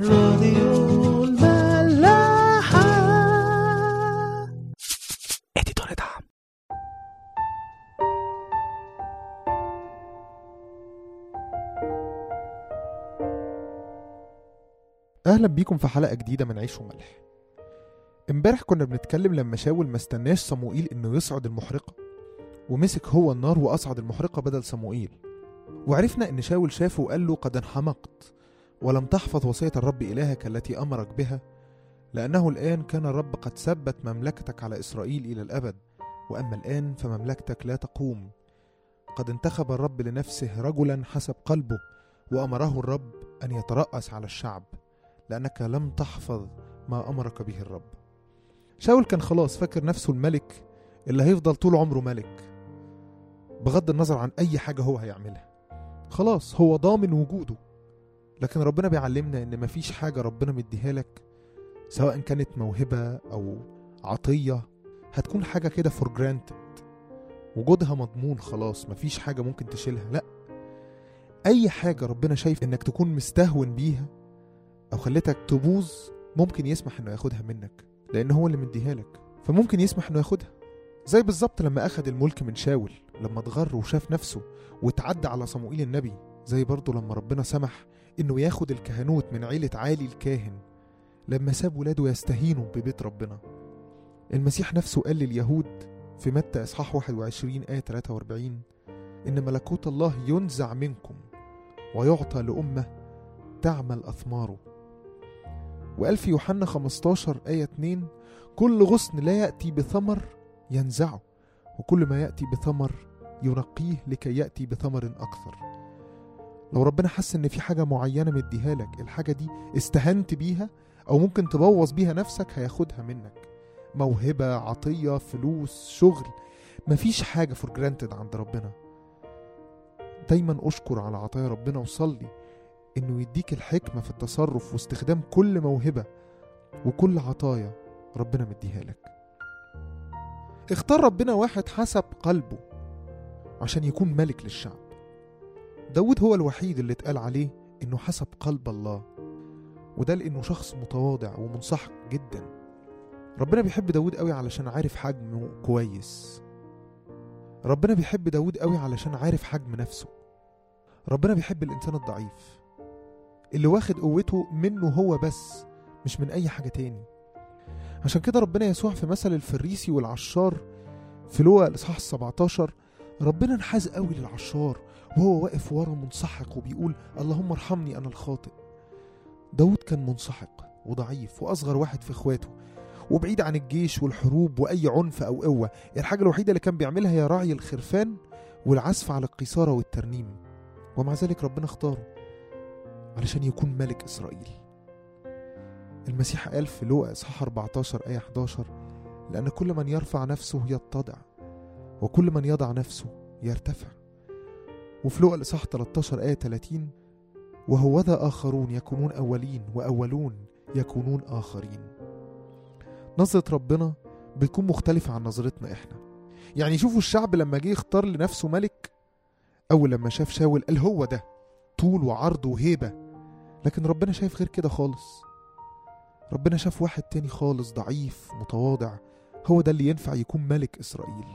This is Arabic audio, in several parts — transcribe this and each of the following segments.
راديو الملاحة. اديتور دعم. أهلا بيكم في حلقة جديدة من عيش وملح. امبارح كنا بنتكلم لما شاول ما استناش صموئيل إنه يصعد المحرقة ومسك هو النار وأصعد المحرقة بدل صموئيل. وعرفنا إن شاول شافه وقال له قد انحمقت. ولم تحفظ وصية الرب إلهك التي أمرك بها لأنه الآن كان الرب قد ثبت مملكتك على إسرائيل إلى الأبد وأما الآن فمملكتك لا تقوم. قد انتخب الرب لنفسه رجلا حسب قلبه وأمره الرب أن يترأس على الشعب لأنك لم تحفظ ما أمرك به الرب. شاول كان خلاص فاكر نفسه الملك اللي هيفضل طول عمره ملك بغض النظر عن أي حاجة هو هيعملها. خلاص هو ضامن وجوده. لكن ربنا بيعلمنا إن مفيش حاجة ربنا مديها لك سواء كانت موهبة أو عطية هتكون حاجة كده for granted وجودها مضمون خلاص مفيش حاجة ممكن تشيلها لأ. أي حاجة ربنا شايف إنك تكون مستهون بيها أو خلتك تبوظ ممكن يسمح إنه ياخدها منك لأن هو اللي مديها لك. فممكن يسمح إنه ياخدها. زي بالظبط لما أخد الملك من شاول لما اتغر وشاف نفسه واتعدى على صموئيل النبي زي برضه لما ربنا سمح إنه ياخد الكهنوت من عيلة عالي الكاهن. لما ساب ولاده يستهينوا ببيت ربنا. المسيح نفسه قال لليهود في متى إصحاح 21 آية 43 إن ملكوت الله ينزع منكم ويعطى لأمة تعمل أثماره. وقال في يوحنا 15 آية 2 كل غصن لا يأتي بثمر ينزعه وكل ما يأتي بثمر ينقيه لكي يأتي بثمر أكثر. لو ربنا حس إن في حاجة معينة مديها لك الحاجة دي استهنت بيها أو ممكن تبوظ بيها نفسك هياخدها منك. موهبة عطية فلوس شغل مفيش حاجة for granted عند ربنا. دايما أشكر على عطايا ربنا وصلي إنه يديك الحكمة في التصرف واستخدام كل موهبة وكل عطايا ربنا مديها لك. اختار ربنا واحد حسب قلبه عشان يكون ملك للشعب. داود هو الوحيد اللي اتقال عليه إنه حسب قلب الله وده لإنه شخص متواضع ومنسحق جدا. ربنا بيحب داود قوي علشان عارف حجمه كويس. ربنا بيحب داود قوي علشان عارف حجم نفسه. ربنا بيحب الإنسان الضعيف اللي واخد قوته منه هو بس مش من أي حاجة تاني. عشان كده ربنا يسوع في مثل الفريسي والعشار في لوقا الإصحاح 17 ربنا انحاز قوي للعشار وهو واقف ورا منسحق وبيقول اللهم ارحمني أنا الخاطئ. داود كان منسحق وضعيف وأصغر واحد في إخواته وبعيد عن الجيش والحروب وأي عنف أو قوة الحاجة الوحيدة اللي كان بيعملها هي رعي الخرفان والعزف على القيثاره والترنيم ومع ذلك ربنا اختاره علشان يكون ملك إسرائيل. المسيح قال في لوقا إصحاح 14 آية 11 لأن كل من يرفع نفسه يتضع وكل من يضع نفسه يرتفع. وفي لوقا الإصحاح 13 آية 30 وهوذا آخرون يكونون أولين وأولون يكونون آخرين. نظرة ربنا بتكون مختلفة عن نظرتنا إحنا. يعني شوفوا الشعب لما جه يختار لنفسه ملك أول لما شاف شاول قال هو ده طول وعرض وهيبة. لكن ربنا شايف غير كده خالص. ربنا شاف واحد تاني خالص ضعيف متواضع هو ده اللي ينفع يكون ملك إسرائيل.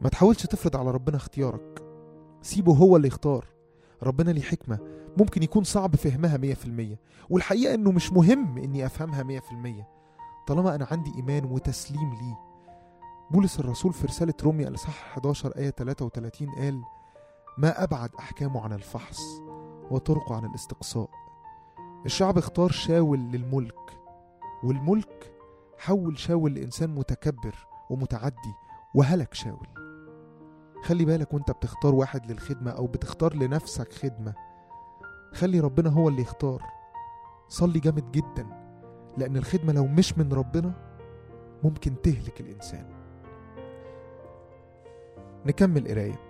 ما تحاولش تفرض على ربنا اختيارك. سيبه هو اللي يختار. ربنا ليه حكمة. ممكن يكون صعب فهمها مية في المية. والحقيقة إنه مش مهم إني أفهمها مية في المية. طالما أنا عندي إيمان وتسليم ليه. بولس الرسول في رسالة روميا الإصحاح 11 آية 33 قال ما أبعد أحكامه عن الفحص وطرقه عن الاستقصاء. الشعب اختار شاول للملك والملك حول شاول لإنسان متكبر ومتعدي وهلك شاول. خلي بالك وانت بتختار واحد للخدمة أو بتختار لنفسك خدمة. خلي ربنا هو اللي يختار. صلي جامد جدا لأن الخدمة لو مش من ربنا ممكن تهلك الإنسان. نكمل قراية.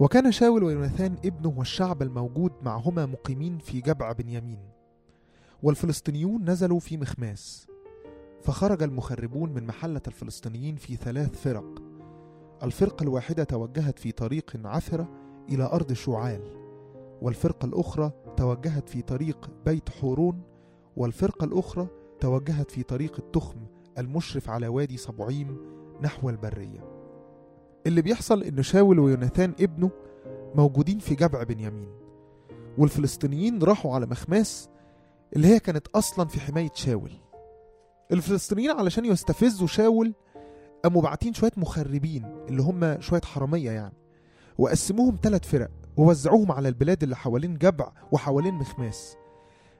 وكان شاول ويوناثان ابنه والشعب الموجود معهما مقيمين في جبع بنيامين. والفلسطينيون نزلوا في مخماس فخرج المخربون من محلة الفلسطينيين في ثلاث فرق. الفرقة الواحدة توجهت في طريق عثرة إلى أرض شعال والفرقة الأخرى توجهت في طريق بيت حورون والفرقة الأخرى توجهت في طريق التخم المشرف على وادي صبعيم نحو البرية. اللي بيحصل إن شاول ويوناثان ابنه موجودين في جبع بنيامين والفلسطينيين راحوا على مخماس اللي هي كانت أصلا في حماية شاول. الفلسطينيين علشان يستفزوا شاول قاموا باعتين شوية مخربين اللي هم شوية حرامية يعني. وقسموهم ثلاث فرق ووزعوهم على البلاد اللي حوالين جبع وحوالين مخماس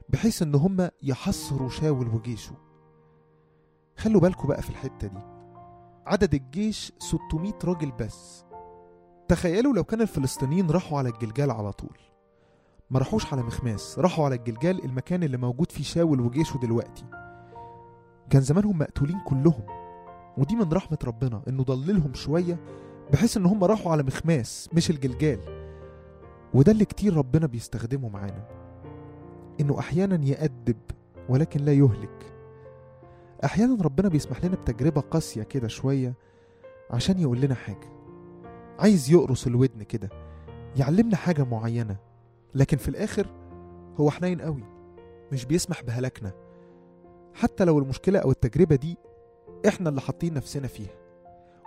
بحيث إن هم يحصروا شاول وجيشه. خلوا بالكم بقى في الحتة دي. عدد الجيش 600 راجل بس. تخيلوا لو كان الفلسطينيين راحوا على الجلجال على طول. ما راحوش على مخماس راحوا على الجلجال المكان اللي موجود فيه شاول وجيشه دلوقتي. كان زمانهم مقتولين كلهم. ودي من رحمة ربنا إنه ضللهم شوية بحيث إن هم راحوا على مخماس مش الجلجال. وده اللي كتير ربنا بيستخدمه معانا. إنه أحيانا يأدب ولكن لا يهلك. أحيانا ربنا بيسمح لنا بتجربة قاسية كده شوية عشان يقول لنا حاجة. عايز يقرص الودن كده يعلمنا حاجة معينة. لكن في الآخر هو حنين قوي مش بيسمح بهلاكنا. حتى لو المشكلة أو التجربة دي إحنا اللي حاطين نفسنا فيها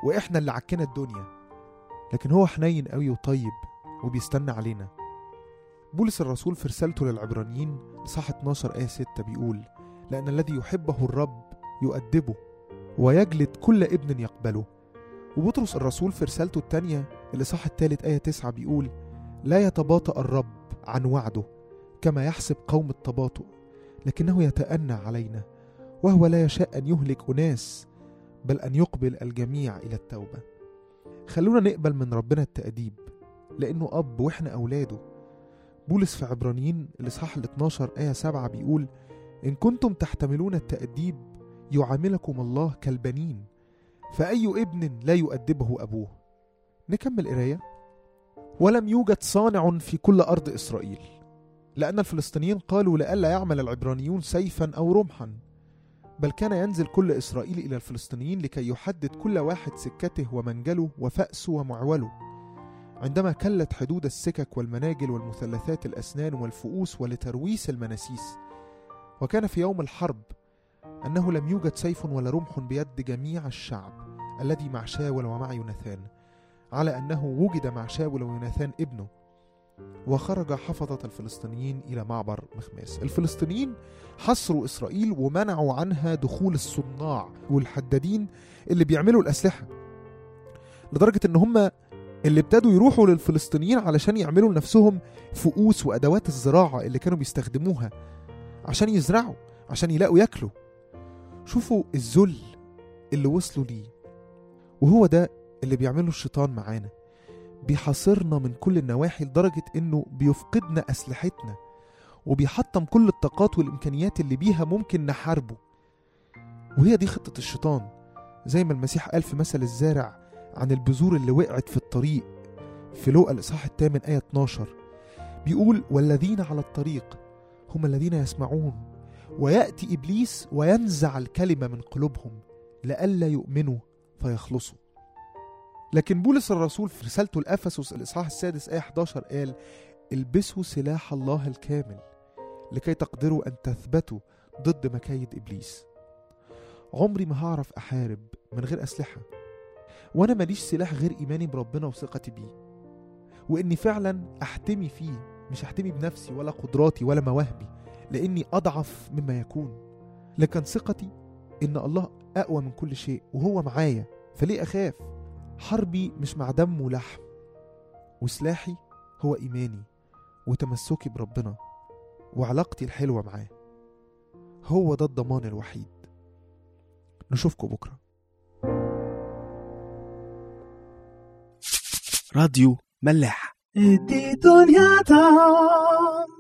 وإحنا اللي عكنا الدنيا. لكن هو حنين قوي وطيب وبيستنى علينا. بولس الرسول في رسالته للعبرانيين صح 12 آية 6 بيقول لأن الذي يحبه الرب يؤدبه ويجلد كل ابن يقبله. وبطرس الرسول في رسالته الثانية الإصحاح الثالث آية 9 بيقول لا يتباطأ الرب عن وعده كما يحسب قوم التباطؤ لكنه يتأنى علينا وهو لا يشاء أن يهلك أناس بل أن يقبل الجميع إلى التوبة. خلونا نقبل من ربنا التأديب لأنه أب وإحنا أولاده. بولس في عبرانيين الإصحاح ال 12 آية 7 بيقول إن كنتم تحتملون التأديب يعاملكم الله كالبنين فأي ابن لا يؤدبه أبوه. نكمل قراية. ولم يوجد صانع في كل أرض إسرائيل لأن الفلسطينيين قالوا لئلا يعمل العبرانيون سيفا أو رمحا بل كان ينزل كل إسرائيل إلى الفلسطينيين لكي يحدد كل واحد سكته ومنجله وفأسه ومعوله. عندما كلت حدود السكك والمناجل والمثلثات الأسنان والفؤوس ولترويس المناسيس وكان في يوم الحرب أنه لم يوجد سيف ولا رمح بيد جميع الشعب الذي مع شاول ومع يوناثان على أنه وجد مع شاول ويوناثان ابنه. وخرج حفظة الفلسطينيين إلى معبر مخماس. الفلسطينيين حصروا إسرائيل ومنعوا عنها دخول الصناع والحدادين اللي بيعملوا الأسلحة لدرجة إن هم اللي ابتدوا يروحوا للفلسطينيين علشان يعملوا لنفسهم فؤوس وأدوات الزراعة اللي كانوا بيستخدموها عشان يزرعوا عشان يلاقوا ياكلوا. شوفوا الذل اللي وصلوا ليه وهو ده اللي بيعمله الشيطان معانا. بيحاصرنا من كل النواحي لدرجة إنه بيفقدنا أسلحتنا وبيحطم كل الطاقات والإمكانيات اللي بيها ممكن نحاربه. وهي دي خطة الشيطان. زي ما المسيح قال في مثل الزارع عن البذور اللي وقعت في الطريق في لوقا الإصحاح الثامن آية 12 بيقول والذين على الطريق هم الذين يسمعون ويأتي إبليس وينزع الكلمة من قلوبهم لئلا يؤمنوا فيخلصوا. لكن بولس الرسول في رسالته لأفسس الإصحاح السادس آية 11 قال البسوا سلاح الله الكامل لكي تقدروا أن تثبتوا ضد مكايد إبليس. عمري ما هعرف أحارب من غير أسلحة وأنا ماليش سلاح غير إيماني بربنا وثقتي بيه وإني فعلا أحتمي فيه مش أحتمي بنفسي ولا قدراتي ولا مواهبي لإني أضعف مما يكون. لكن ثقتي إن الله أقوى من كل شيء وهو معايا فليه أخاف؟ حربي مش مع دم ولحم. وسلاحي هو إيماني وتمسكي بربنا وعلاقتي الحلوة معاه. هو ده الضمان الوحيد. نشوفكم بكرة. راديو ملاح. دي دنيا تعم